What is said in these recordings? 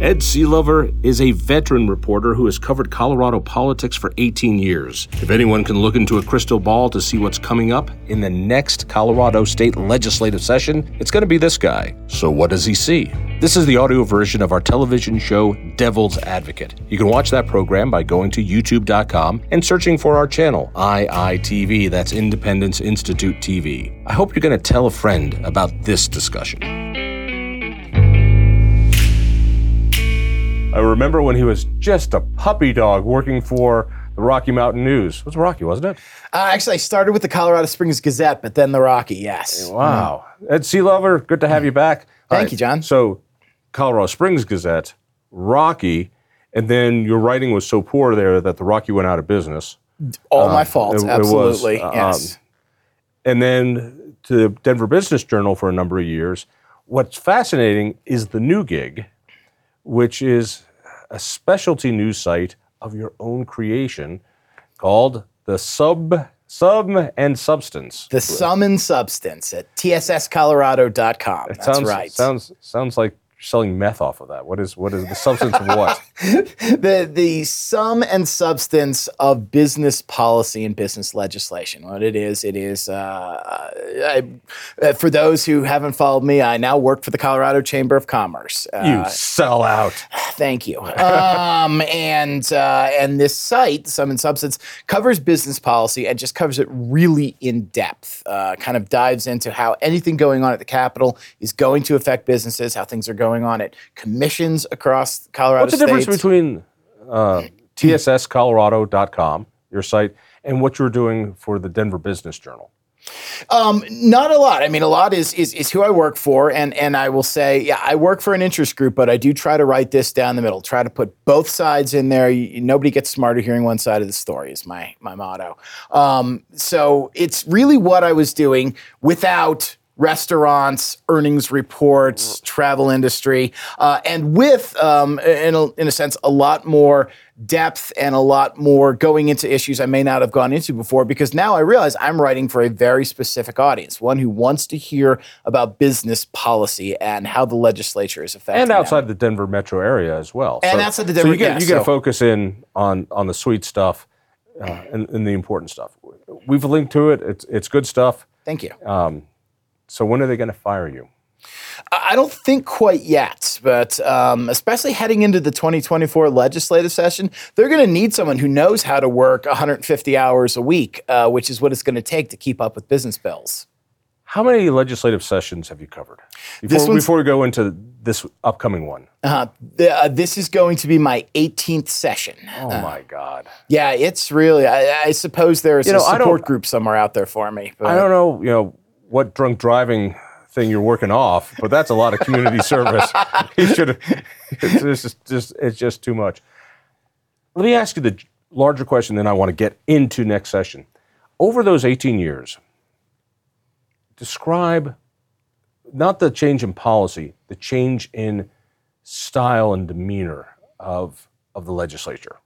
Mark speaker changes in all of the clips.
Speaker 1: Ed Sealover is a veteran reporter who has covered Colorado politics for 18 years. If anyone can look into a crystal ball to see what's coming up in the next Colorado state legislative session, it's going to be this guy. So, what does he see? This is the audio version of our television show, Devil's Advocate. You can watch that program by going to youtube.com and searching for our channel, IITV, that's Independence Institute TV. I hope you're going to tell a friend about this discussion. I remember when he was just a puppy dog working for the Rocky Mountain News. It was Rocky, wasn't it?
Speaker 2: Uh, actually, I started with the Colorado Springs Gazette, but then the Rocky, yes.
Speaker 1: Wow. Ed Sealover, good to have you back.
Speaker 2: Thank you, John.
Speaker 1: So, Colorado Springs Gazette, Rocky, and then your writing was so poor there that the Rocky went out of business.
Speaker 2: All my fault,
Speaker 1: it- it was,
Speaker 2: absolutely.
Speaker 1: um,
Speaker 2: yes.
Speaker 1: And then to the Denver Business Journal for a number of years. What's fascinating is the new gig, which is a specialty news site of your own creation called the Sub Sub and Substance.
Speaker 2: the sum and substance at tsscolorado.com. That's
Speaker 1: sounds,
Speaker 2: right.
Speaker 1: Sounds sounds like selling meth off of that. What is what is the substance of what?
Speaker 2: the the sum and substance of business policy and business legislation. What it is, it is. Uh, I, uh, for those who haven't followed me, I now work for the Colorado Chamber of Commerce. Uh,
Speaker 1: You sell out.
Speaker 2: Thank you. Um, and uh, and this site, Sum and Substance, covers business policy and just covers it really in depth. Uh, kind of dives into how anything going on at the Capitol is going to affect businesses, how things are going on at commissions across Colorado
Speaker 1: What's the difference between uh, tsscolorado.com, your site, and what you're doing for the Denver Business Journal?
Speaker 2: Um, not a lot. I mean, a lot is, is is who I work for, and and I will say, yeah, I work for an interest group, but I do try to write this down the middle. Try to put both sides in there. You, nobody gets smarter hearing one side of the story. Is my my motto. Um, so it's really what I was doing without restaurants, earnings reports, travel industry, uh, and with, um, in, a, in a sense, a lot more depth and a lot more going into issues I may not have gone into before because now I realize I'm writing for a very specific audience, one who wants to hear about business policy and how the legislature is affecting
Speaker 1: And
Speaker 2: them.
Speaker 1: outside the Denver metro area as well.
Speaker 2: And outside the
Speaker 1: so
Speaker 2: Denver-
Speaker 1: you get,
Speaker 2: yeah,
Speaker 1: you get to focus in on, on the sweet stuff uh, and, and the important stuff. We've linked to it. It's, it's good stuff.
Speaker 2: Thank you.
Speaker 1: So when are they going to fire you?
Speaker 2: I don't think quite yet, but um, especially heading into the 2024 legislative session, they're going to need someone who knows how to work 150 hours a week, uh, which is what it's going to take to keep up with business bills.
Speaker 1: How many legislative sessions have you covered? Before, before we go into this upcoming one.
Speaker 2: Uh, th- uh, this is going to be my 18th session.
Speaker 1: Oh my God.
Speaker 2: Yeah, it's really. I, I suppose there's
Speaker 1: You
Speaker 2: a
Speaker 1: know, I
Speaker 2: support group somewhere out there for me. But
Speaker 1: I don't know, you know, what drunk driving thing you're working off, but that's a lot of community service. You should. It's just, just, it's just too much. Let me ask you the larger question. Then I want to get into next session. Over those 18 years, describe not the change in policy, the change in style and demeanor of of the legislature.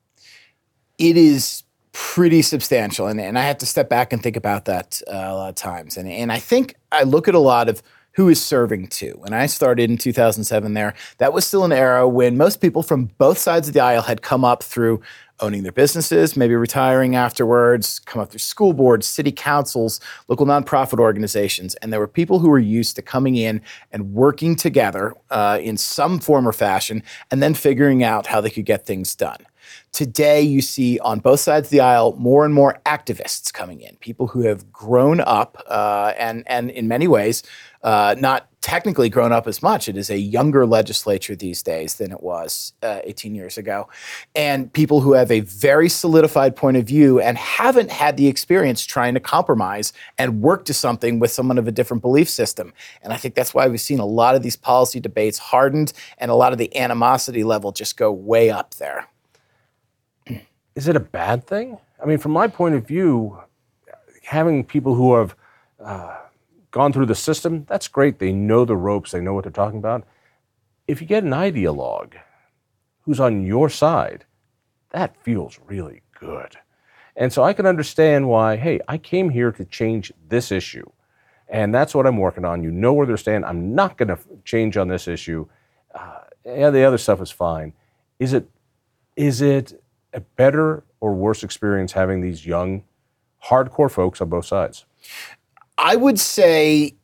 Speaker 2: it is pretty substantial, and, and I have to step back and think about that uh, a lot of times. And and I think I look at a lot of who is serving to. When I started in 2007, there that was still an era when most people from both sides of the aisle had come up through owning their businesses, maybe retiring afterwards, come up through school boards, city councils, local nonprofit organizations, and there were people who were used to coming in and working together uh, in some form or fashion, and then figuring out how they could get things done. Today, you see on both sides of the aisle more and more activists coming in, people who have grown up uh, and, and in many ways, uh, not technically grown up as much. It is a younger legislature these days than it was uh, 18 years ago. And people who have a very solidified point of view and haven't had the experience trying to compromise and work to something with someone of a different belief system. And I think that's why we've seen a lot of these policy debates hardened and a lot of the animosity level just go way up there.
Speaker 1: Is it a bad thing? I mean, from my point of view, having people who have uh, gone through the system, that's great. They know the ropes, they know what they're talking about. If you get an ideologue who's on your side, that feels really good. And so I can understand why, hey, I came here to change this issue. And that's what I'm working on. You know where they're standing. I'm not going to change on this issue. Uh, yeah, the other stuff is fine. Is it is it a better or worse experience having these young, hardcore folks on both sides?
Speaker 2: I would say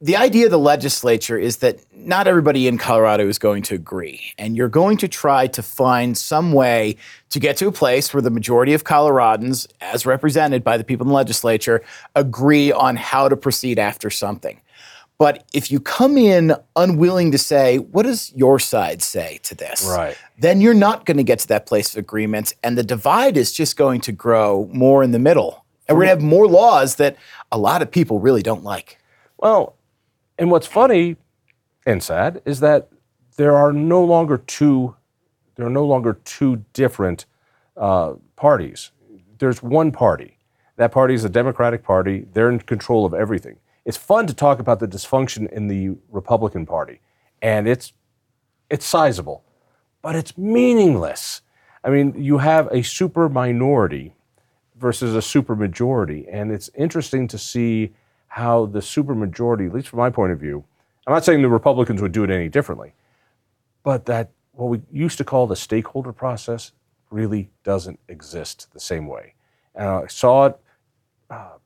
Speaker 2: the idea of the legislature is that not everybody in Colorado is going to agree. And you're going to try to find some way to get to a place where the majority of Coloradans, as represented by the people in the legislature, agree on how to proceed after something. But if you come in unwilling to say, what does your side say to this?
Speaker 1: Right.
Speaker 2: Then you're not going to get to that place of agreement. And the divide is just going to grow more in the middle. And we're going to have more laws that a lot of people really don't like.
Speaker 1: Well, and what's funny and sad is that there are no longer two there are no longer two different uh, parties. There's one party. That party is the Democratic Party. They're in control of everything. It's fun to talk about the dysfunction in the Republican Party, and it's it's sizable, but it's meaningless. I mean, you have a super minority versus a super majority, and it's interesting to see how the super majority, at least from my point of view, I'm not saying the Republicans would do it any differently, but that what we used to call the stakeholder process really doesn't exist the same way. And I saw it. Uh,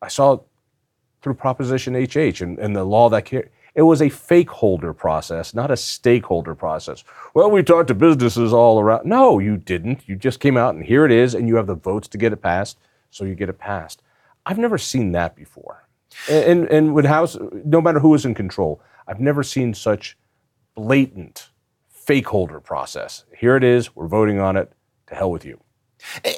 Speaker 1: I saw it through Proposition HH and, and the law that it was a fake holder process, not a stakeholder process. Well, we talked to businesses all around. No, you didn't. You just came out and here it is, and you have the votes to get it passed, so you get it passed. I've never seen that before. And, and with House, no matter who is in control, I've never seen such blatant fake holder process. Here it is, we're voting on it, to hell with you.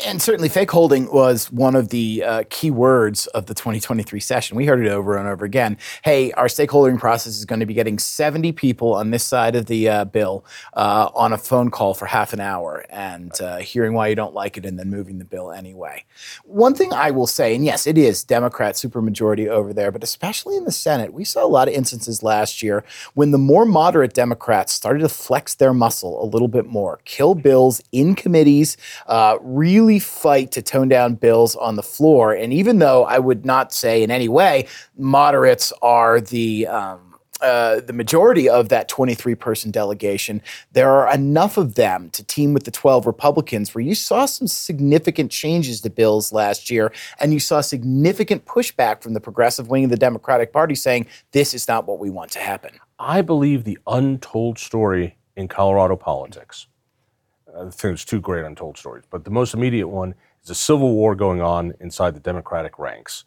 Speaker 2: And certainly, fake holding was one of the uh, key words of the 2023 session. We heard it over and over again. Hey, our stakeholdering process is going to be getting 70 people on this side of the uh, bill uh, on a phone call for half an hour and uh, hearing why you don't like it and then moving the bill anyway. One thing I will say, and yes, it is Democrat supermajority over there, but especially in the Senate, we saw a lot of instances last year when the more moderate Democrats started to flex their muscle a little bit more, kill bills in committees uh, really fight to tone down bills on the floor. And even though I would not say in any way moderates are the um, uh, the majority of that 23 person delegation, there are enough of them to team with the 12 Republicans where you saw some significant changes to bills last year and you saw significant pushback from the progressive wing of the Democratic Party saying this is not what we want to happen.
Speaker 1: I believe the untold story in Colorado politics I think there's two great untold stories, but the most immediate one is a civil war going on inside the Democratic ranks.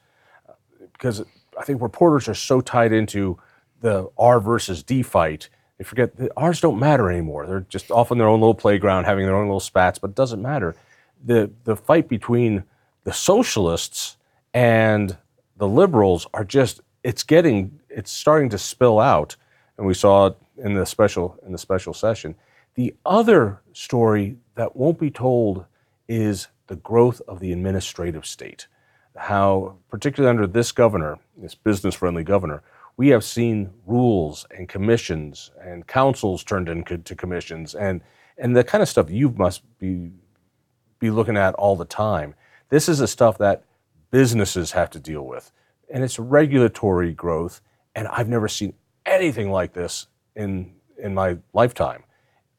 Speaker 1: Because I think reporters are so tied into the R versus D fight, they forget the R's don't matter anymore. They're just off on their own little playground having their own little spats, but it doesn't matter. The, the fight between the socialists and the liberals are just, it's getting, it's starting to spill out. And we saw it in the special, in the special session the other story that won't be told is the growth of the administrative state. How, particularly under this governor, this business friendly governor, we have seen rules and commissions and councils turned into commissions and, and the kind of stuff you must be, be looking at all the time. This is the stuff that businesses have to deal with. And it's regulatory growth. And I've never seen anything like this in, in my lifetime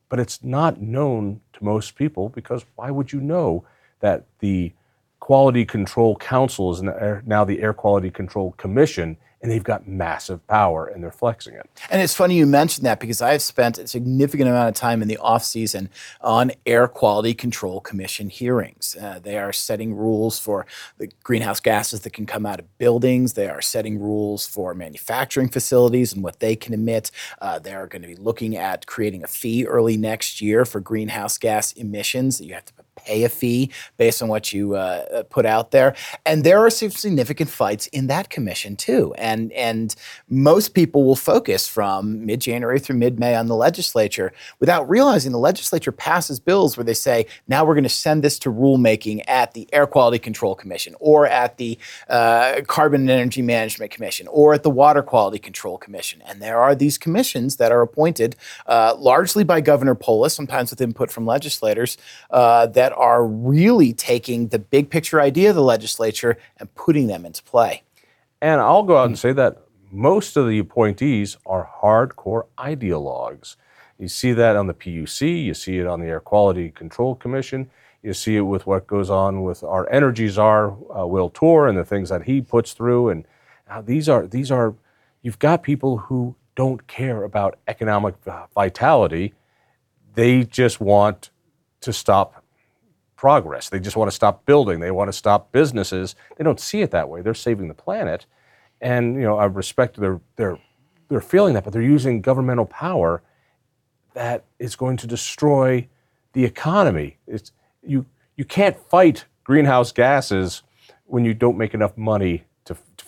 Speaker 1: but it's not known to most people because why would you know that the Quality Control Council is er, now the Air Quality Control Commission and they've got massive power and they're flexing it.
Speaker 2: And it's funny you mentioned that because I've spent a significant amount of time in the off season on Air Quality Control Commission hearings. Uh, they are setting rules for the greenhouse gases that can come out of buildings. They are setting rules for manufacturing facilities and what they can emit. Uh, they are going to be looking at creating a fee early next year for greenhouse gas emissions that you have to a fee based on what you uh, uh, put out there. And there are some significant fights in that commission too. And and most people will focus from mid January through mid May on the legislature without realizing the legislature passes bills where they say now we're going to send this to rulemaking at the Air Quality Control Commission or at the uh, Carbon and Energy Management Commission or at the Water Quality Control Commission. And there are these commissions that are appointed uh, largely by Governor Polis, sometimes with input from legislators, uh, that are really taking the big picture idea of the legislature and putting them into play.
Speaker 1: And I'll go out and say that most of the appointees are hardcore ideologues. You see that on the PUC, you see it on the Air Quality Control Commission, you see it with what goes on with our energy czar, uh, Will Toor, and the things that he puts through. And uh, these are these are you've got people who don't care about economic vitality. They just want to stop progress. They just want to stop building. They want to stop businesses. They don't see it that way. They're saving the planet, and you know I respect their their they're feeling that, but they're using governmental power that is going to destroy the economy. It's you you can't fight greenhouse gases when you don't make enough money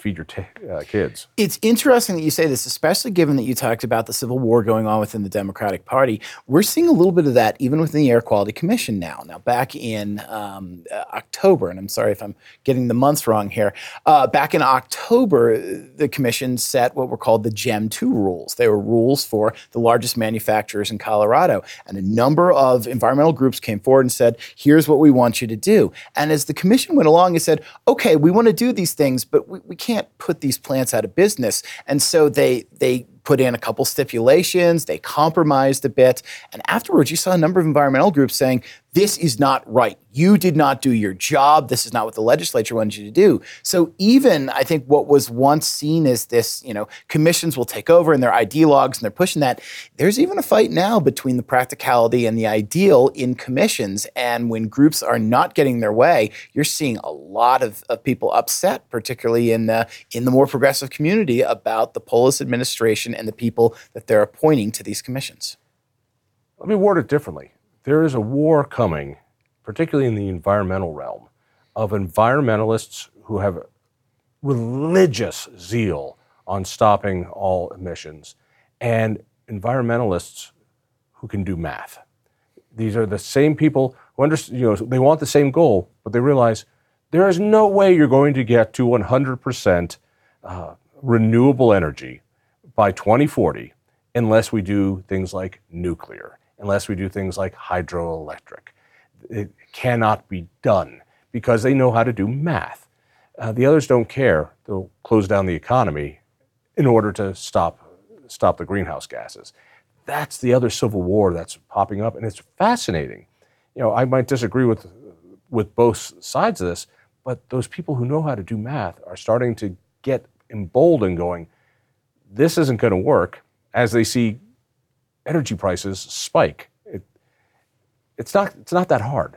Speaker 1: feed your t- uh, kids.
Speaker 2: It's interesting that you say this, especially given that you talked about the civil war going on within the Democratic Party. We're seeing a little bit of that even within the Air Quality Commission now. Now, back in um, uh, October, and I'm sorry if I'm getting the months wrong here, uh, back in October, the commission set what were called the GEMM 2 rules. They were rules for the largest manufacturers in Colorado. And a number of environmental groups came forward and said, here's what we want you to do. And as the commission went along, it said, okay, we want to do these things, but we, we can't can't put these plants out of business. And so they they put in a couple stipulations, they compromised a bit. And afterwards, you saw a number of environmental groups saying, this is not right. You did not do your job. This is not what the legislature wanted you to do. So even I think what was once seen as this, you know, commissions will take over and they're ideologues and they're pushing that. There's even a fight now between the practicality and the ideal in commissions. And when groups are not getting their way, you're seeing a lot of, of people upset, particularly in the in the more progressive community, about the Polis administration and the people that they're appointing to these commissions.
Speaker 1: Let me word it differently. There is a war coming, particularly in the environmental realm, of environmentalists who have religious zeal on stopping all emissions and environmentalists who can do math. These are the same people who understand, you know, they want the same goal, but they realize there is no way you're going to get to 100% uh, renewable energy by 2040 unless we do things like nuclear, unless we do things like hydroelectric. It cannot be done because they know how to do math. Uh, the others don't care. They'll close down the economy in order to stop, stop the greenhouse gases. That's the other civil war that's popping up, and it's fascinating. You know, I might disagree with, with both sides of this, but those people who know how to do math are starting to get emboldened going, this isn't going to work as they see energy prices spike. It, it's, not, it's not that hard.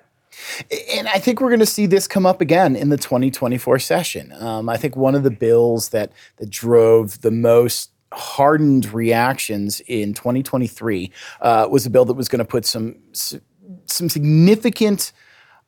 Speaker 2: And I think we're going to see this come up again in the 2024 session. Um, I think one of the bills that, that drove the most hardened reactions in 2023 uh, was a bill that was going to put some some significant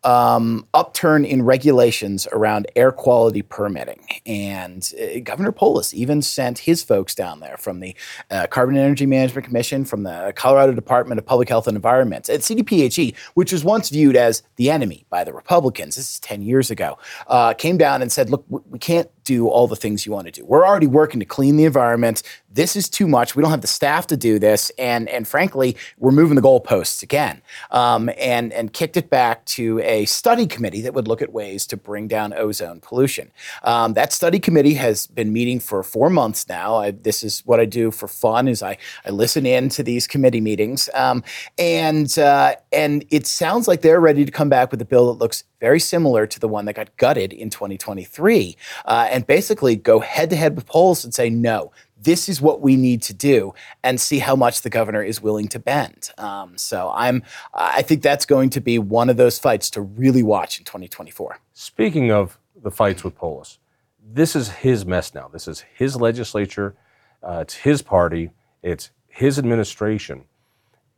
Speaker 2: um, upturn in regulations around air quality permitting. And uh, Governor Polis even sent his folks down there from the uh, Carbon Energy Management Commission, from the Colorado Department of Public Health and Environment, at CDPHE, which was once viewed as the enemy by the Republicans. This is 10 years ago. Uh, came down and said, look, we can't do all the things you want to do. We're already working to clean the environment. This is too much. We don't have the staff to do this, and and frankly, we're moving the goalposts again. Um, and and kicked it back to a study committee that would look at ways to bring down ozone pollution. Um, that study committee has been meeting for four months now. I, this is what I do for fun: is I I listen in to these committee meetings, um, and uh, and it sounds like they're ready to come back with a bill that looks very similar to the one that got gutted in 2023, uh, and basically go head to head with Polis and say, no, this is what we need to do, and see how much the governor is willing to bend. Um, so I'm, I think that's going to be one of those fights to really watch in 2024.
Speaker 1: Speaking of the fights with Polis, this is his mess now. This is his legislature. Uh, it's his party. It's his administration.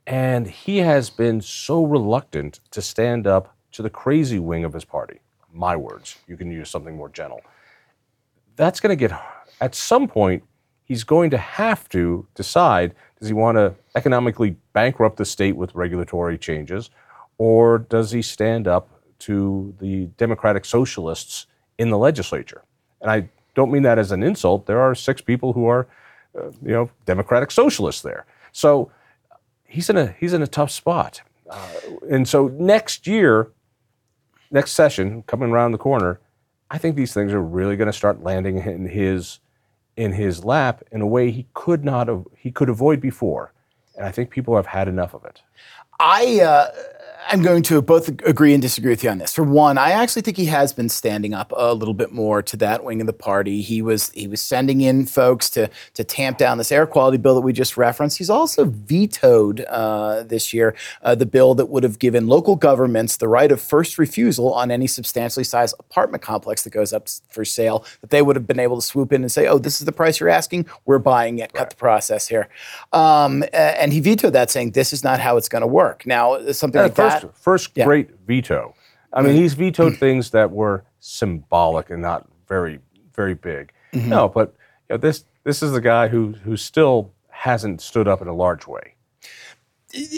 Speaker 1: And he has been so reluctant to stand up to the crazy wing of his party. My words. You can use something more gentle. That's going to get, at some point, he's going to have to decide does he want to economically bankrupt the state with regulatory changes, or does he stand up to the democratic socialists in the legislature? And I don't mean that as an insult. There are six people who are, uh, you know, democratic socialists there. So he's in a he's in a tough spot. Uh, and so next year, next session coming around the corner, I think these things are really going to start landing in his in his lap in a way he could not he could avoid before. And I think people have had enough of it.
Speaker 2: I uh, I'm going to both agree and disagree with you on this. For one, I actually think he has been standing up a little bit more to that wing of the party. He was he was sending in folks to to tamp down this air quality bill that we just referenced. He's also vetoed uh, this year uh, the bill that would have given local governments the right of first refusal on any substantially sized apartment complex that goes up for sale. That they would have been able to swoop in and say, "Oh, this is the price you're asking. We're buying it. Right. Cut the process here." Um, and he vetoed that, saying, "This is not how it's going to work." Now, something like
Speaker 1: first,
Speaker 2: that
Speaker 1: first, yeah. great veto. I mean, he's vetoed things that were symbolic and not very, very big. Mm-hmm. No, but you know, this this is the guy who who still hasn't stood up in a large way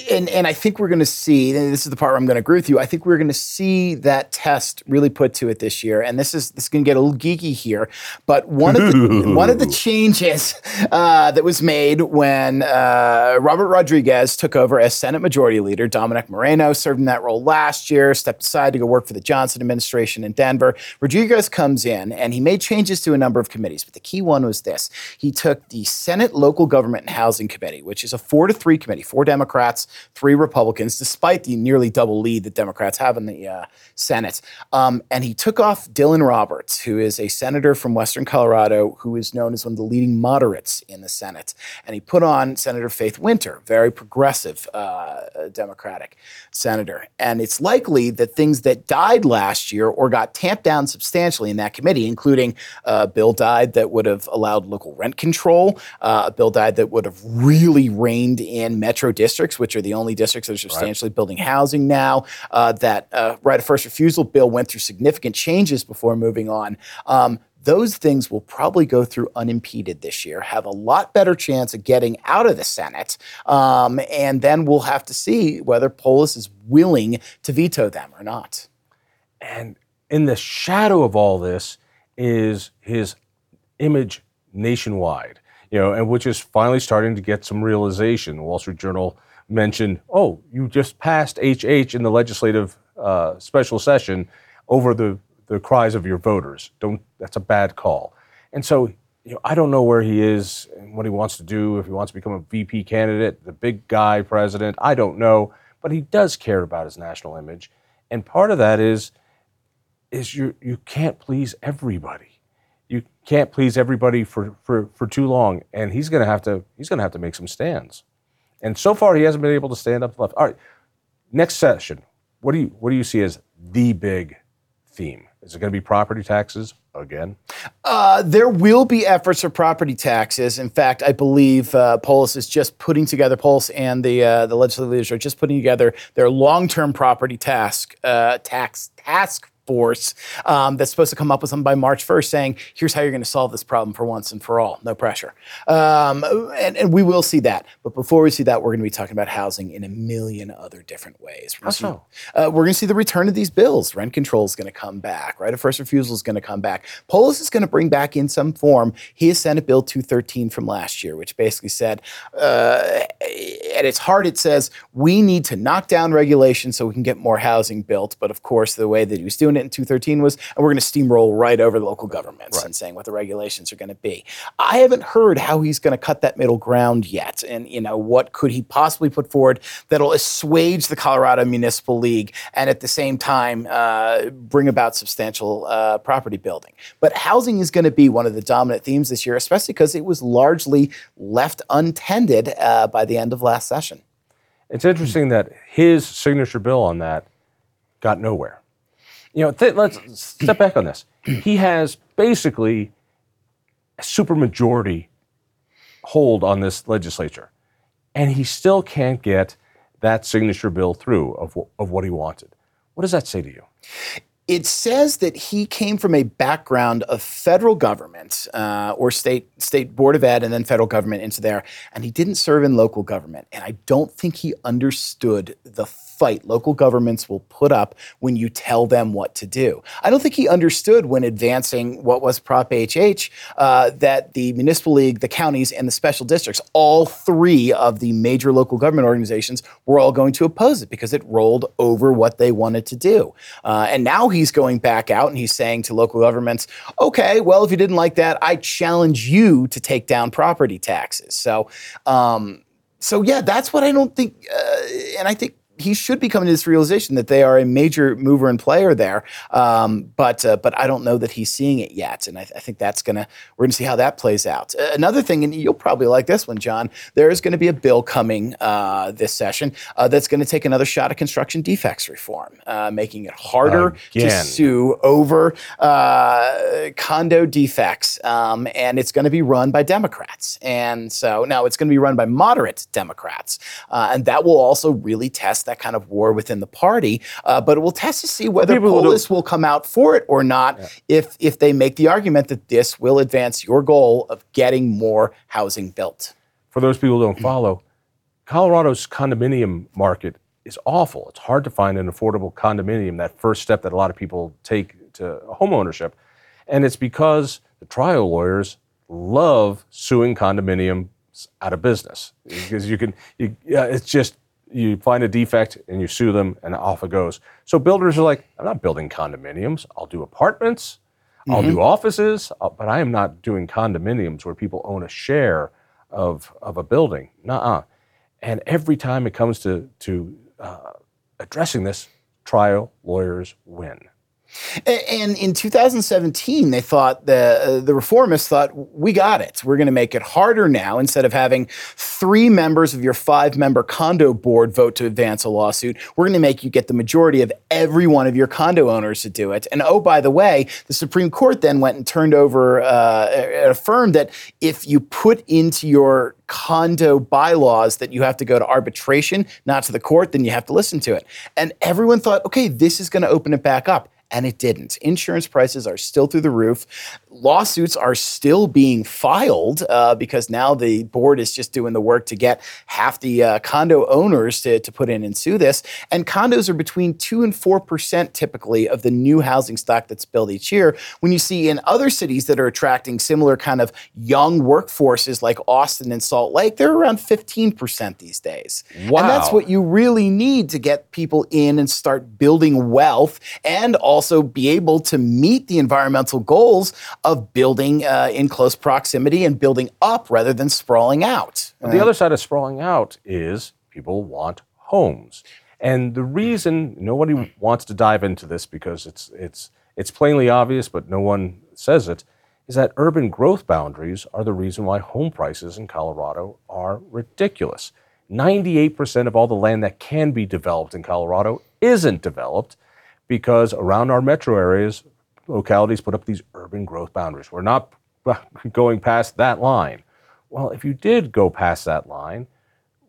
Speaker 2: and and I think we're going to see. And this is the part where I'm going to agree with you. I think we're going to see that test really put to it this year. And this is this is going to get a little geeky here, but one of the one of the changes uh, that was made when uh, Robert Rodriguez took over as Senate Majority Leader, Dominic Moreno served in that role last year, stepped aside to go work for the Johnston administration in Denver. Rodriguez comes in and he made changes to a number of committees, but the key one was this: he took the Senate Local Government and Housing Committee, which is a four to three committee, four Democrats Democrats, three Republicans, despite the nearly double lead that Democrats have in the uh, Senate. Um, and he took off Dylan Roberts, who is a senator from Western Colorado, who is known as one of the leading moderates in the Senate. And he put on Senator Faith Winter, very progressive uh, Democratic senator. And it's likely that things that died last year or got tamped down substantially in that committee, including uh, a bill died that would have allowed local rent control, uh, a bill died that would have really reined in metro districts which are the only districts that are substantially right. building housing now. Uh, that uh, right of first refusal bill went through significant changes before moving on. Um, those things will probably go through unimpeded this year, have a lot better chance of getting out of the Senate. Um, and then we'll have to see whether Polis is willing to veto them or not.
Speaker 1: And in the shadow of all this is his image nationwide, you know, and which is finally starting to get some realization. The Wall Street Journal mentioned, oh, you just passed HH in the legislative uh, special session over the, the cries of your voters. Don't that's a bad call. And so, you know, I don't know where he is and what he wants to do. If he wants to become a VP candidate, the big guy president, I don't know. But he does care about his national image, and part of that is is you you can't please everybody. You can't please everybody for, for, for too long, and he's to have to he's to have to make some stands. And so far, he hasn't been able to stand up to the left. All right, next session. What do you what do you see as the big theme? Is it going to be property taxes again?
Speaker 2: Uh, there will be efforts for property taxes. In fact, I believe uh, Polis is just putting together. Polis and the uh, the legislative leaders are just putting together their long term property task uh, tax task force um, that's supposed to come up with something by March 1st saying, here's how you're going to solve this problem for once and for all. No pressure. Um, and, and, we will see that. But before we see that, we're going to be talking about housing in a million other different ways.
Speaker 1: We're going
Speaker 2: so? uh, to see the return of these bills. Rent control is going to come back. Right of first refusal is going to come back. Polis is going to bring back in some form his Senate Bill 213 from last year, which basically said, uh, at its heart, it says we need to knock down regulation so we can get more housing built. But of course, the way that he was doing it in 213 was, and we're going to steamroll right over the local governments right. and saying what the regulations are going to be. I haven't heard how he's going to cut that middle ground yet, and you know what could he possibly put forward that'll assuage the Colorado Municipal League and at the same time uh, bring about substantial uh, property building. But housing is going to be one of the dominant themes this year, especially because it was largely left untended uh, by the end of last session.
Speaker 1: It's interesting that his signature bill on that got nowhere. You know, th- let's step back on this. He has basically a supermajority hold on this legislature, and he still can't get that signature bill through of, of what he wanted. What does that say to you?
Speaker 2: It says that he came from a background of federal government uh, or state state board of ed and then federal government into there, and he didn't serve in local government. And I don't think he understood the fight local governments will put up when you tell them what to do. I don't think he understood when advancing what was Prop HH uh, that the municipal league, the counties, and the special districts, all three of the major local government organizations, were all going to oppose it because it rolled over what they wanted to do. Uh, and now he's going back out and he's saying to local governments, okay, well, if you didn't like that, I challenge you to take down property taxes. So, um, so yeah, that's what I don't think, uh, and I think he should be coming to this realization that they are a major mover and player there. Um, but uh, but I don't know that he's seeing it yet, and I, th- I think that's gonna we're gonna see how that plays out. Uh, another thing, and you'll probably like this one, John. There is going to be a bill coming uh, this session uh, that's going to take another shot at construction defects reform, uh, making it harder
Speaker 1: Again.
Speaker 2: to sue over uh, condo defects, um, and it's going to be run by Democrats. And so now it's going to be run by moderate Democrats, and that will also really test that kind of war within the party. Uh, but it will test to see whether
Speaker 1: People will
Speaker 2: Polis will come out for it or not if if they make the argument that this will advance your goal of getting more housing built.
Speaker 1: For those people who don't follow, Colorado's condominium market is awful. It's hard to find an affordable condominium, that first step that a lot of people take to homeownership. And it's because the trial lawyers love suing condominiums out of business because you can, you, yeah, it's just, you find a defect and you sue them and off it goes. So builders are like, I'm not building condominiums. I'll do apartments, I'll do offices, uh, but I am not doing condominiums where people own a share of, of a building. Nuh-uh. And every time it comes to, to uh, addressing this, trial lawyers win.
Speaker 2: And in 2017, they thought the uh, the reformists thought we got it. We're going to make it harder now. Instead of having three members of your five member condo board vote to advance a lawsuit, we're going to make you get the majority of every one of your condo owners to do it. And oh, by the way, the Supreme Court then went and turned over, uh, affirmed that if you put into your condo bylaws that you have to go to arbitration, not to the court, then you have to listen to it. And everyone thought, okay, this is going to open it back up and it didn't. Insurance prices are still through the roof. Lawsuits are still being filed uh, because now the board is just doing the work to get half the uh, condo owners to, to put in and sue this. And condos are between 2 and 4% typically of the new housing stock that's built each year. When you see in other cities that are attracting similar kind of young workforces like Austin and Salt Lake, they're around 15% these days. Wow. And that's what you really need to get people in and start building wealth and also be able to meet the environmental goals of building uh, in close proximity and building up rather than sprawling out.
Speaker 1: The other side of sprawling out is people want homes. And the reason nobody wants to dive into this because it's it's it's plainly obvious, but no one says it, is that urban growth boundaries are the reason why home prices in Colorado are ridiculous. 98% of all the land that can be developed in Colorado isn't developed because around our metro areas, localities put up these urban growth boundaries. We're not going past that line. Well, if you did go past that line,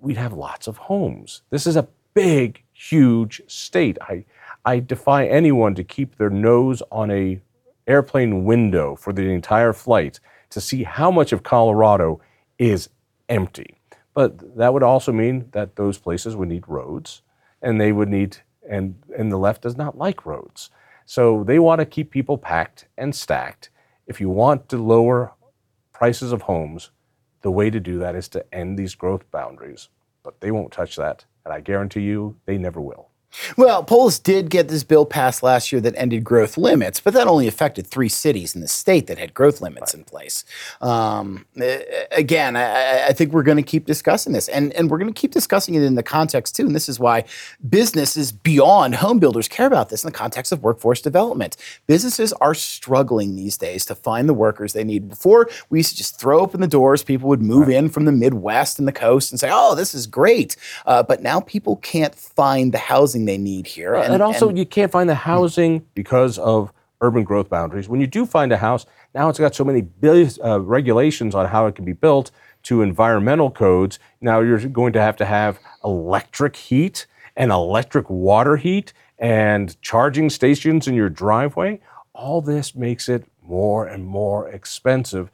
Speaker 1: we'd have lots of homes. This is a big, huge state. I, I defy anyone to keep their nose on a airplane window for the entire flight to see how much of Colorado is empty. But that would also mean that those places would need roads, and they would need, and, and the left does not like roads. So they want to keep people packed and stacked. If you want to lower prices of homes, the way to do that is to end these growth boundaries. But they won't touch that, and I guarantee you they never will.
Speaker 2: Well, Polis did get this bill passed last year that ended growth limits, but that only affected three cities in the state that had growth limits in place. Um, again, I, I- think we're going to keep discussing this, and, and we're going to keep discussing it in the context too. And this is why businesses beyond home builders care about this in the context of workforce development. Businesses are struggling these days to find the workers they need. Before, we used to just throw open the doors, people would move in from the Midwest and the coast and say, "Oh, this is great," uh, but now people can't find the housing they need here.
Speaker 1: And, also, you can't find the housing because of urban growth boundaries. When you do find a house, now it's got so many billions, uh, regulations on how it can be built to environmental codes. Now you're going to have to have electric heat and electric water heat and charging stations in your driveway. All this makes it more and more expensive.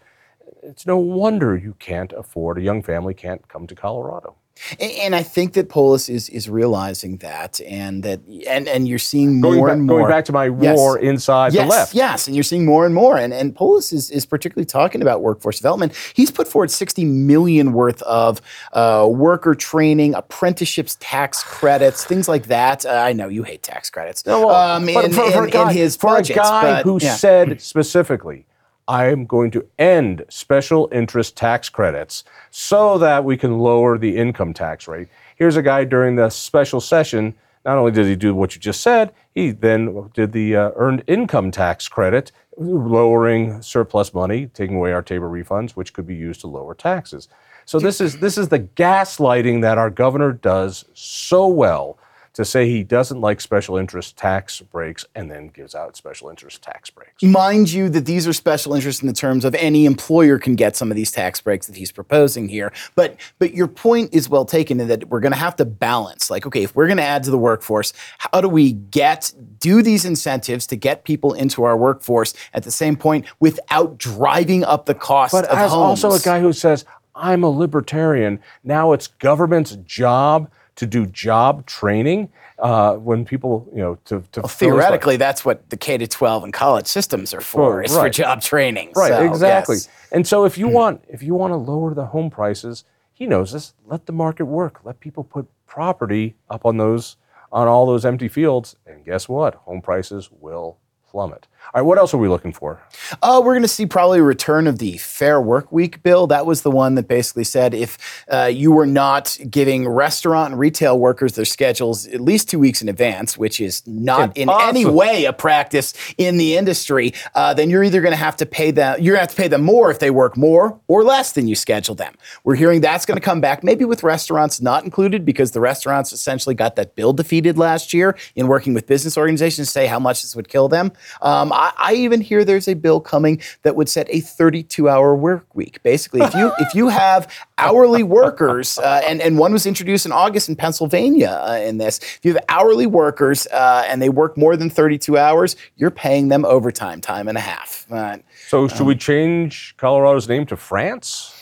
Speaker 1: It's no wonder you can't afford, a young family can't come to Colorado.
Speaker 2: And I think that Polis is is realizing that, and that, and and you're seeing more
Speaker 1: going back,
Speaker 2: and more.
Speaker 1: Going back to my
Speaker 2: Yes.
Speaker 1: war inside
Speaker 2: yes,
Speaker 1: the left.
Speaker 2: Yes, and you're seeing more and more. And and Polis is, is particularly talking about workforce development. He's put forward 60 million worth of uh, worker training, apprenticeships, tax credits, things like that. Uh, I know you hate tax credits.
Speaker 1: No, well,
Speaker 2: um,
Speaker 1: but
Speaker 2: in,
Speaker 1: for, for
Speaker 2: in-
Speaker 1: a guy,
Speaker 2: in his
Speaker 1: for a guy
Speaker 2: but,
Speaker 1: who
Speaker 2: yeah.
Speaker 1: said specifically, I am going to end special interest tax credits so that we can lower the income tax rate. Here's a guy during the special session. Not only did he do what you just said, he then did the uh, earned income tax credit, lowering surplus money, taking away our TABOR refunds, which could be used to lower taxes. So this is this is the gaslighting that our governor does so well to say he doesn't like special interest tax breaks and then gives out special interest tax breaks.
Speaker 2: Mind you, that these are special interests in the terms of any employer can get some of these tax breaks that he's proposing here. But but your point is well taken in that we're going to have to balance. Like, okay, if we're going to add to the workforce, how do we get do these incentives to get people into our workforce at the same point without driving up the cost
Speaker 1: But
Speaker 2: of
Speaker 1: as
Speaker 2: homes?
Speaker 1: also a guy who says, I'm a libertarian, now it's government's job to do job training uh, when people, you know, to, to
Speaker 2: Theoretically, that's what the K to 12 and college systems are for,
Speaker 1: Well,
Speaker 2: is for job training.
Speaker 1: Right,
Speaker 2: So,
Speaker 1: exactly.
Speaker 2: yes.
Speaker 1: And so if you want if you want to lower the home prices, he knows this, let the market work. Let people put property up on those on all those empty fields and guess what? Home prices will plummet. All right, what else are we looking for?
Speaker 2: Uh, we're going to see probably a return of the Fair Work Week bill. That was the one that basically said if uh, you were not giving restaurant and retail workers their schedules at least two weeks in advance, which is not in any way a practice in the industry, uh, then you're either going to have to pay them. You're going to have to pay them more if they work more or less than you schedule them. We're hearing that's going to come back, maybe with restaurants not included, because the restaurants essentially got that bill defeated last year in working with business organizations to say how much this would kill them. Um, I, I even hear there's a bill coming that would set a 32-hour work week. Basically, if you if you have hourly workers, uh, and and one was introduced in August in Pennsylvania uh, in this, if you have hourly workers uh, and they work more than 32 hours, you're paying them overtime, time and a half. Uh,
Speaker 1: So should we change Colorado's name to France?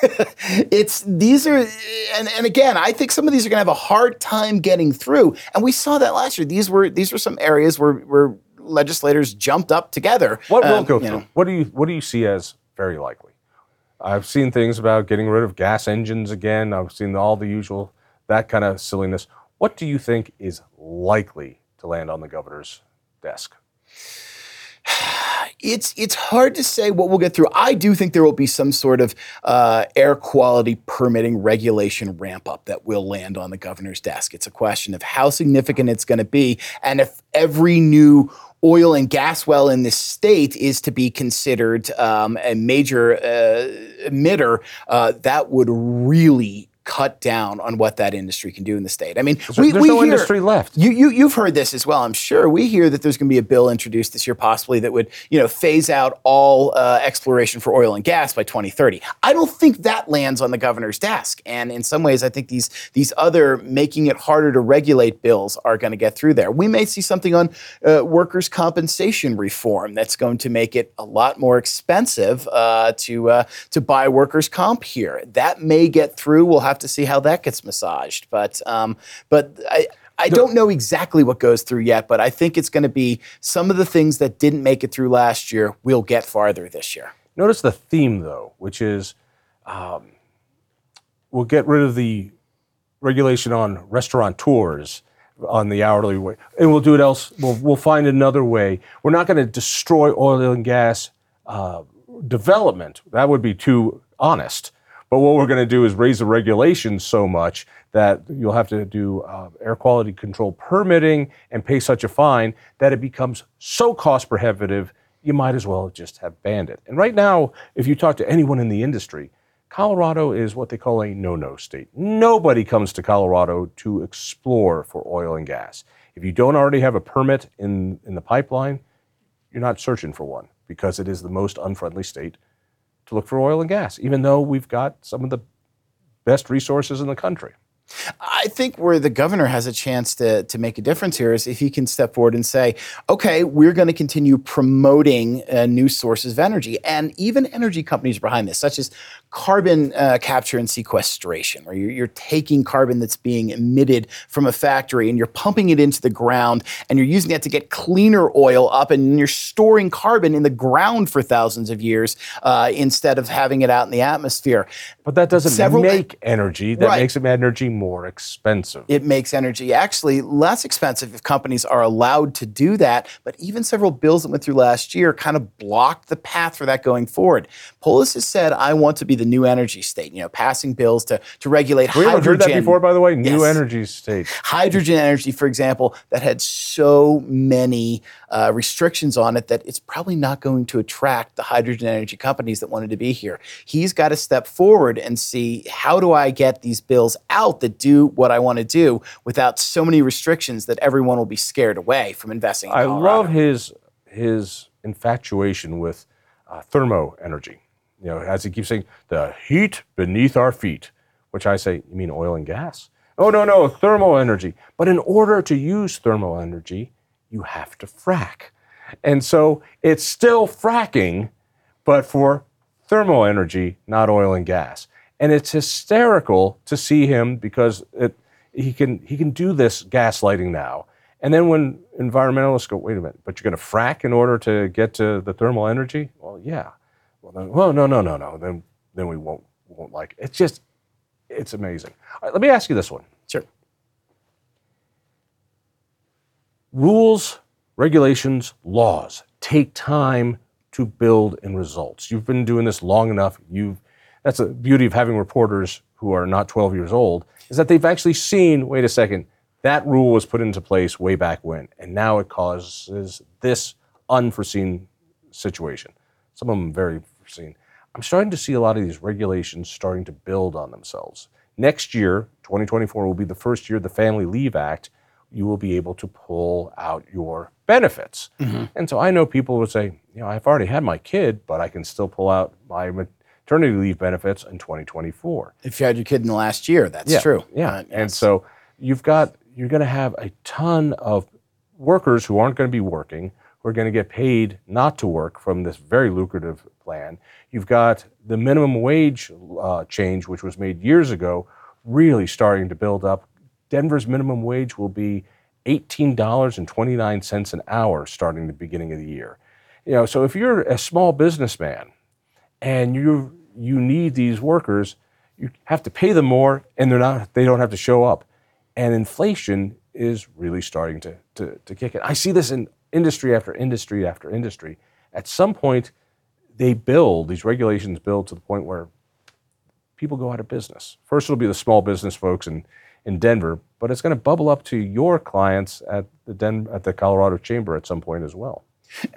Speaker 2: it's these are and, and again i think some of these are going to have a hard time getting through and we saw that last year these were these were some areas where where legislators jumped up together
Speaker 1: What will
Speaker 2: Um,
Speaker 1: go through?
Speaker 2: know.
Speaker 1: What do you what do you see as very likely? I've seen things about getting rid of gas engines again. I've seen all the usual that kind of silliness. What do you think is likely to land on the governor's desk?
Speaker 2: it's it's hard to say what we'll get through. I do think there will be some sort of uh, air quality permitting regulation ramp up that will land on the governor's desk. It's a question of how significant it's going to be, and if every new oil and gas well in this state is to be considered um, a major uh, emitter, uh, that would really cut down on what that industry can do in the state. I mean, we,
Speaker 1: there's
Speaker 2: we
Speaker 1: no
Speaker 2: hear-
Speaker 1: industry left.
Speaker 2: you, you, you've heard this as well, I'm sure. We hear that there's going to be a bill introduced this year, possibly that would, you know, phase out all uh, exploration for oil and gas by 2030. I don't think that lands on the governor's desk, and in some ways, I think these these other making it harder to regulate bills are going to get through there. We may see something on uh, workers' compensation reform that's going to make it a lot more expensive uh, to uh, to buy workers' comp here. That may get through. We'll have to see how that gets massaged, but um, but I. I don't know exactly what goes through yet, but I think it's going to be some of the things that didn't make it through last year will get farther this year.
Speaker 1: Notice the theme, though, which is um, we'll get rid of the regulation on restaurateurs on the hourly way, and we'll do it else. We'll, we'll find another way. We're not going to destroy oil and gas uh, development. That would be too honest. But what we're going to do is raise the regulations so much that you'll have to do uh, air quality control permitting and pay such a fine that it becomes so cost prohibitive, you might as well just have banned it. And right now, if you talk to anyone in the industry, Colorado is what they call a no no state. Nobody comes to Colorado to explore for oil and gas. If you don't already have a permit in, in the pipeline, you're not searching for one because it is the most unfriendly state to look for oil and gas, even though we've got some of the best resources in the country.
Speaker 2: I think where the governor has a chance to, to make a difference here is if he can step forward and say, okay, we're going to continue promoting uh, new sources of energy. And even energy companies behind this, such as carbon uh, capture and sequestration, where you're, you're, taking carbon that's being emitted from a factory and you're pumping it into the ground and you're using that to get cleaner oil up and you're storing carbon in the ground for thousands of years uh, instead of having it out in the atmosphere.
Speaker 1: But that doesn't Several, make energy. That right. makes energy more expensive.
Speaker 2: It makes energy actually less expensive if companies are allowed to do that. But even several bills that went through last year kind of blocked the path for that going forward. Polis has said, I want to be the new energy state, you know, passing bills to, to regulate
Speaker 1: we
Speaker 2: hydrogen.
Speaker 1: heard that before, by the way, new yes. energy state.
Speaker 2: Hydrogen energy, for example, that had so many uh, restrictions on it that it's probably not going to attract the hydrogen energy companies that wanted to be here. He's got to step forward and see how do I get these bills out that do what I want to do without so many restrictions that everyone will be scared away from investing. I
Speaker 1: love his his infatuation with uh, thermo energy. You know, as he keeps saying, the heat beneath our feet, which I say, you mean oil and gas? Oh, no, no, thermal energy. But in order to use thermal energy, you have to frack. And so it's still fracking, but for thermal energy, not oil and gas. And it's hysterical to see him because it, he, can, he can do this gaslighting now. And then when environmentalists go, wait a minute, but you're going to frack in order to get to the thermal energy? Well, yeah. Well, then, well, no, no, no, no. Then, then we won't, won't like it. It's just, it's amazing. let me ask you this one.
Speaker 2: Sure.
Speaker 1: Rules, regulations, laws take time to build in results. You've been doing this long enough. You've that's the beauty of having reporters who are not 12 years old is that they've actually seen. Wait a second, that rule was put into place way back when, and now it causes this unforeseen situation. Some of them very foreseen. I'm starting to see a lot of these regulations starting to build on themselves. Next year, 2024, will be the first year the Family Leave Act you will be able to pull out your benefits. Mm-hmm. And so I know people would say, you know, I've already had my kid, but I can still pull out my maternity leave benefits in 2024.
Speaker 2: If you had your kid in the last year, that's
Speaker 1: yeah,
Speaker 2: true.
Speaker 1: Yeah. Uh, yes. And so you've got, you're going to have a ton of workers who aren't going to be working, are going to get paid not to work from this very lucrative plan. You've got the minimum wage uh, change, which was made years ago, really starting to build up Denver's minimum wage will be $18.29 an hour starting the beginning of the year. You know, so if you're a small businessman and you you need these workers, you have to pay them more and they're not they don't have to show up. And inflation is really starting to, to, to kick in. I see this in industry after industry after industry. At some point, they build, these regulations build to the point where people go out of business. First, it'll be the small business folks and in Denver, but it's going to bubble up to your clients at the Den- at the Colorado Chamber at some point as well.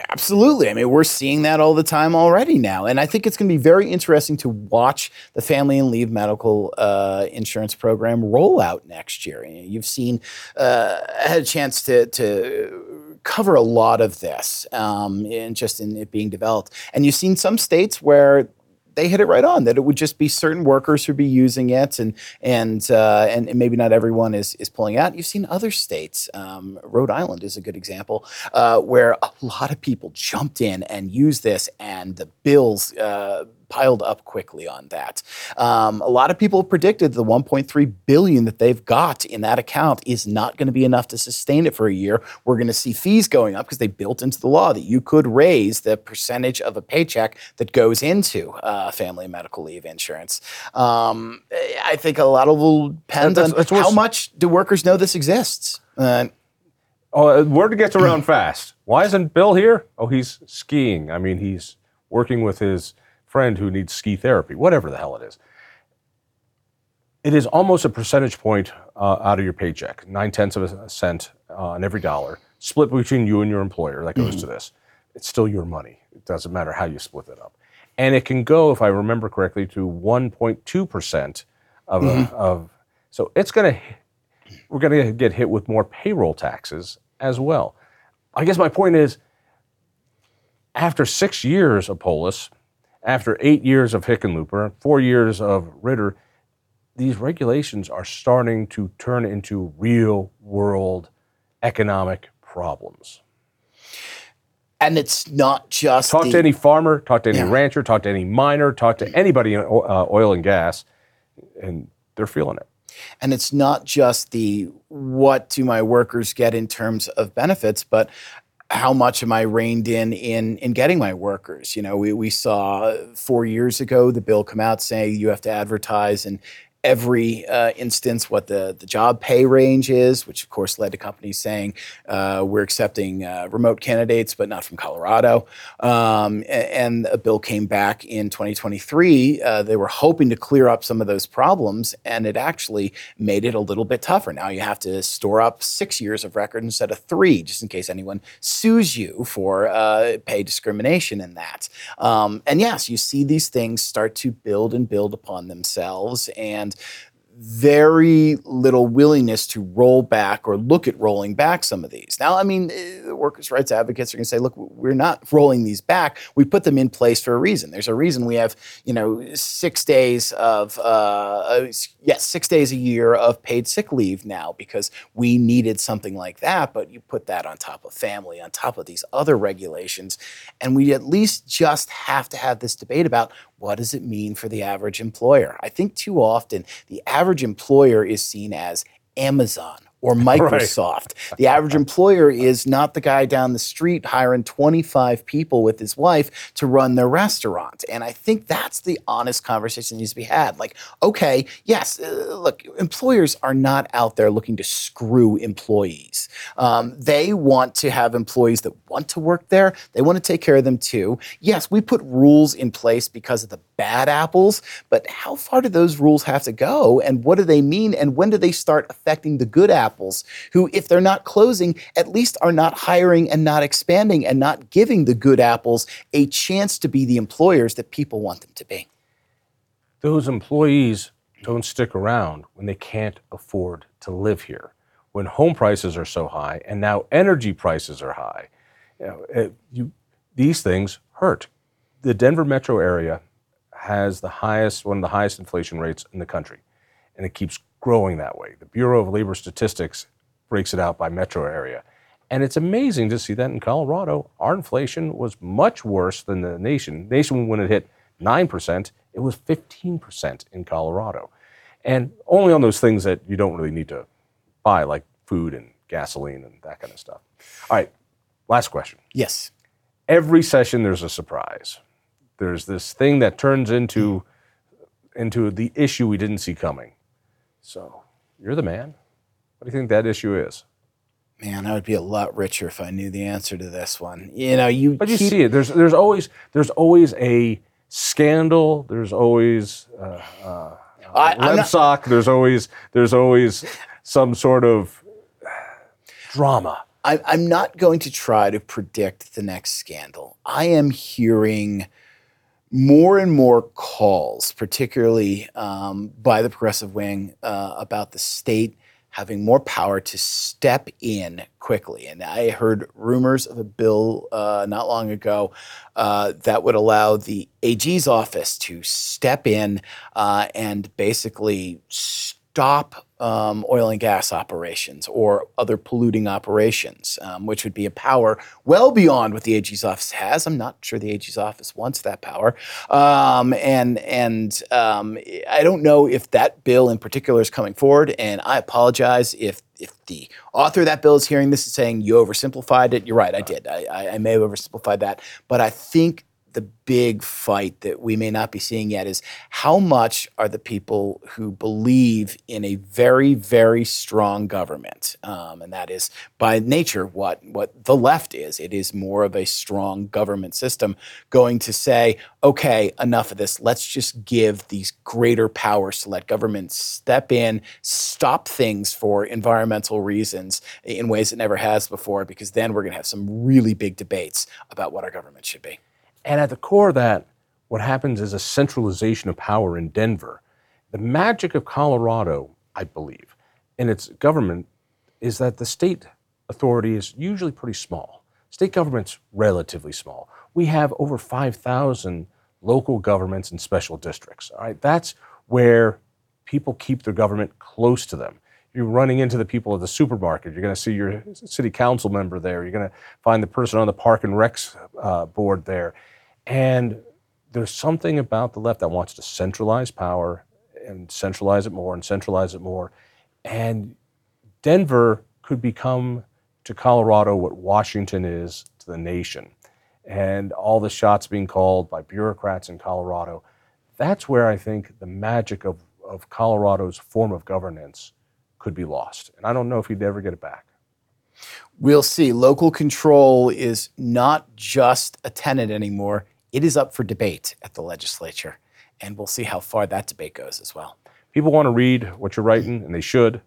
Speaker 2: Absolutely. I mean, we're seeing that all the time already now. And I think it's going to be very interesting to watch the family and leave medical uh, insurance program roll out next year. You've seen, uh, had a chance to, to cover a lot of this um, in just in it being developed. And you've seen some states where they hit it right on that it would just be certain workers who'd be using it, and and uh, and, maybe not everyone is is pulling out. You've seen other states. Um, Rhode Island is a good example uh, where a lot of people jumped in and used this, and the bills. Uh, piled up quickly on that. Um, a lot of people predicted the 1.3 billion that they've got in that account is not going to be enough to sustain it for a year. We're going to see fees going up because they built into the law that you could raise the percentage of a paycheck that goes into uh, family medical leave insurance. Um, I think a lot of will depend that's, on that's how much do workers know this exists. Uh,
Speaker 1: Oh, word gets around fast. Why isn't Bill here? Oh, he's skiing. I mean, he's working with his friend who needs ski therapy, whatever the hell it is. It is almost a percentage point uh, out of your paycheck, nine tenths of a cent uh, on every dollar, split between you and your employer. That goes mm-hmm. to this. It's still your money. It doesn't matter how you split it up. And it can go, if I remember correctly, to 1.2% of, mm-hmm. of so it's going to, we're going to get hit with more payroll taxes as well. I guess my point is, after six years of Polis, after eight years of Hickenlooper, four years of Ritter, these regulations are starting to turn into real world economic problems.
Speaker 2: And it's not just
Speaker 1: talk
Speaker 2: the,
Speaker 1: to any farmer, talk to any
Speaker 2: Yeah.
Speaker 1: rancher, talk to any miner, talk to anybody in uh, oil and gas, and they're feeling it.
Speaker 2: and it's not just the what do my workers get in terms of benefits, but how much am I reined in in in getting my workers? You know, we we saw four years ago the bill come out saying you have to advertise in every uh, instance what the the job pay range is, which of course led to companies saying uh, we're accepting uh, remote candidates, but not from Colorado. Um, and a bill came back in 2023. Uh, they were hoping to clear up some of those problems, and it actually made it a little bit tougher. Now you have to store up six years of record instead of three, just in case anyone sues you for uh, pay discrimination in that. Um, and yes, you see these things start to build and build upon themselves, and very little willingness to roll back or look at rolling back some of these. Now, I mean, the workers' rights advocates are going to say, look, we're not rolling these back. We put them in place for a reason. There's a reason we have, you know, six days of, uh, uh, yes, six days a year of paid sick leave now because we needed something like that. But you put that on top of family, on top of these other regulations. And we at least just have to have this debate about what does it mean for the average employer? I think too often the average employer is seen as Amazon or Microsoft. The average employer is not the guy down the street hiring 25 people with his wife to run their restaurant. And I think that's the honest conversation that needs to be had. Like, okay, yes, uh, look, employers are not out there looking to screw employees. Um, they want to have employees that want to work there. They want to take care of them too. Yes, we put rules in place because of the bad apples, but how far do those rules have to go? And what do they mean? And when do they start affecting the good apples who, if they're not closing, at least are not hiring and not expanding and not giving the good apples a chance to be the employers that people want them to be?
Speaker 1: Those employees don't stick around when they can't afford to live here, when home prices are so high, and now energy prices are high. You know, it- you, these things hurt. The Denver metro area has the highest, one of the highest inflation rates in the country, and it keeps growing that way. The Bureau of Labor Statistics breaks it out by metro area. And it's amazing to see that in Colorado, our inflation was much worse than the nation. Nation, when it hit 9%, it was 15% in Colorado. And only on those things that you don't really need to buy, like food and gasoline and that kind of stuff. All right, last question
Speaker 2: Yes.
Speaker 1: every session there's a surprise. There's this thing that turns into into the issue we didn't see coming. So you're the man. What do you think that issue is?
Speaker 2: Man, I would be a lot richer if I knew the answer to this one. You know, you
Speaker 1: But you
Speaker 2: keep-
Speaker 1: see it. There's there's always there's always a scandal. There's always uh, uh,
Speaker 2: I, I'm not-
Speaker 1: WebSock. There's always there's always some sort of drama.
Speaker 2: I, I'm not going to try to predict the next scandal. I am hearing more and more calls, particularly um, by the progressive wing, uh, about the state having more power to step in quickly. And I heard rumors of a bill uh, not long ago uh, that would allow the AG's office to step in uh, and basically stop um, oil and gas operations or other polluting operations, um, which would be a power well beyond what the AG's office has. I'm not sure the AG's office wants that power, um, and and um, I don't know if that bill in particular is coming forward. And I apologize if if the author of that bill is hearing this and saying you oversimplified it. You're right, I did. I, I, I may have oversimplified that, but I think the big fight that we may not be seeing yet is how much are the people who believe in a very, very strong government, um, and that is by nature what what the left is. It is more of a strong government system going to say, okay, enough of this. Let's just give these greater powers to let government step in, stop things for environmental reasons in ways it never has before, because then we're going to have some really big debates about what our government should be.
Speaker 1: And at the core of that, what happens is a centralization of power in Denver. The magic of Colorado, I believe, in its government is that the state authority is usually pretty small. State government's relatively small. We have over 5,000 local governments and special districts. All right, that's where people keep their government close to them. You're running into the people at the supermarket. You're going to see your city council member there. You're going to find the person on the park and recs uh, board there. And there's something about the left that wants to centralize power and centralize it more and centralize it more. And Denver could become to Colorado what Washington is to the nation. And all the shots being called by bureaucrats in Colorado. That's where I think the magic of, of Colorado's form of governance could be lost. And I don't know if you'd ever get it back.
Speaker 2: We'll see. Local control is not just a tenant anymore, it is up for debate at the legislature. And we'll see how far that debate goes as well.
Speaker 1: People want to read what you're writing, and they should.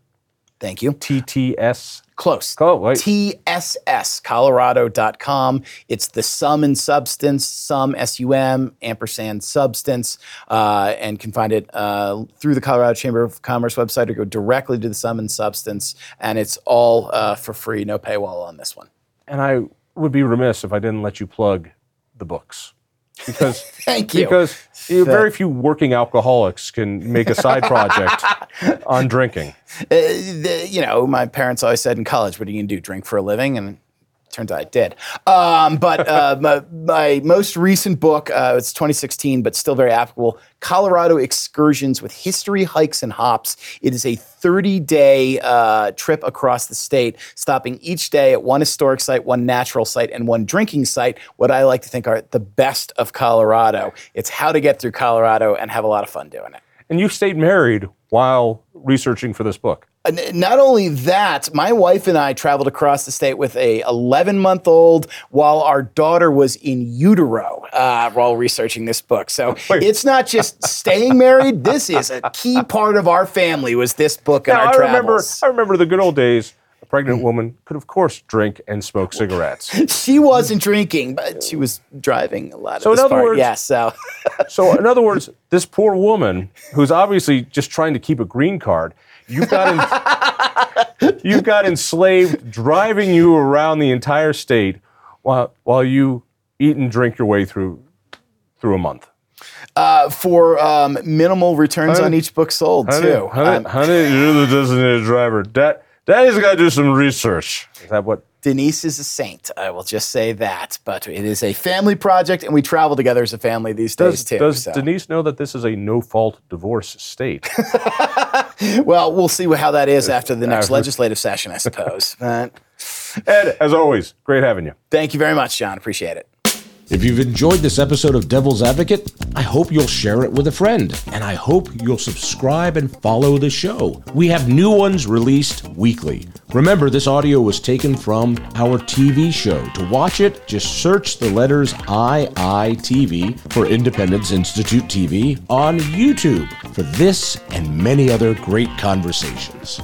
Speaker 2: Thank you.
Speaker 1: TTS.
Speaker 2: Close.
Speaker 1: Oh, wait.
Speaker 2: TSS, Colorado.com. It's the sum and substance, sum, S-U-M, ampersand substance, uh, and can find it uh, through the Colorado Chamber of Commerce website or go directly to the sum and substance. And it's all uh, for free, no paywall on this one.
Speaker 1: And I would be remiss if I didn't let you plug the books because
Speaker 2: Thank you.
Speaker 1: because very few working alcoholics can make a side project on drinking.
Speaker 2: Uh, the, you know, my parents always said in college, "What are you gonna do? Drink for a living?" And turns out I did. Um, but uh, my, my most recent book, uh, it's 2016, but still very applicable. Colorado Excursions with History, Hikes, and Hops. It is a 30-day uh, trip across the state, stopping each day at one historic site, one natural site, and one drinking site. What I like to think are the best of Colorado. It's how to get through Colorado and have a lot of fun doing it.
Speaker 1: And you stayed married while researching for this book.
Speaker 2: Not only that, my wife and I traveled across the state with a 11 month old while our daughter was in utero uh, while researching this book. So it's not just staying married. This is a key part of our family. Was this book and our
Speaker 1: I remember. I remember the good old days. Pregnant woman could, of course, drink and smoke cigarettes.
Speaker 2: She wasn't drinking, but she was driving a lot
Speaker 1: So
Speaker 2: of
Speaker 1: in other
Speaker 2: part.
Speaker 1: words-
Speaker 2: yeah, so
Speaker 1: So, in other words, this poor woman who's obviously just trying to keep a green card, you've got en- you've got enslaved driving you around the entire state while while you eat and drink your way through through a month.
Speaker 2: uh, for um, minimal returns on each book sold too.
Speaker 1: honey,
Speaker 2: Um,
Speaker 1: honey, you're the designated driver. Dad, Daddy's got to do some research. Is that what?
Speaker 2: Denise is a saint. I will just say that. But it is a family project, and we travel together as a family these days
Speaker 1: Does,
Speaker 2: too.
Speaker 1: does
Speaker 2: so.
Speaker 1: Denise know that this is a no-fault divorce state?
Speaker 2: Well, we'll see how that is after the next legislative session, I suppose. But
Speaker 1: Ed, as always, great having you.
Speaker 2: thank you very much, John. Appreciate it.
Speaker 3: If you've enjoyed this episode of Devil's Advocate, I hope you'll share it with a friend, and I hope you'll subscribe and follow the show. We have new ones released weekly. Remember, this audio was taken from our TV show. To watch it, just search the letters IITV for Independence Institute TV on YouTube for this and many other great conversations.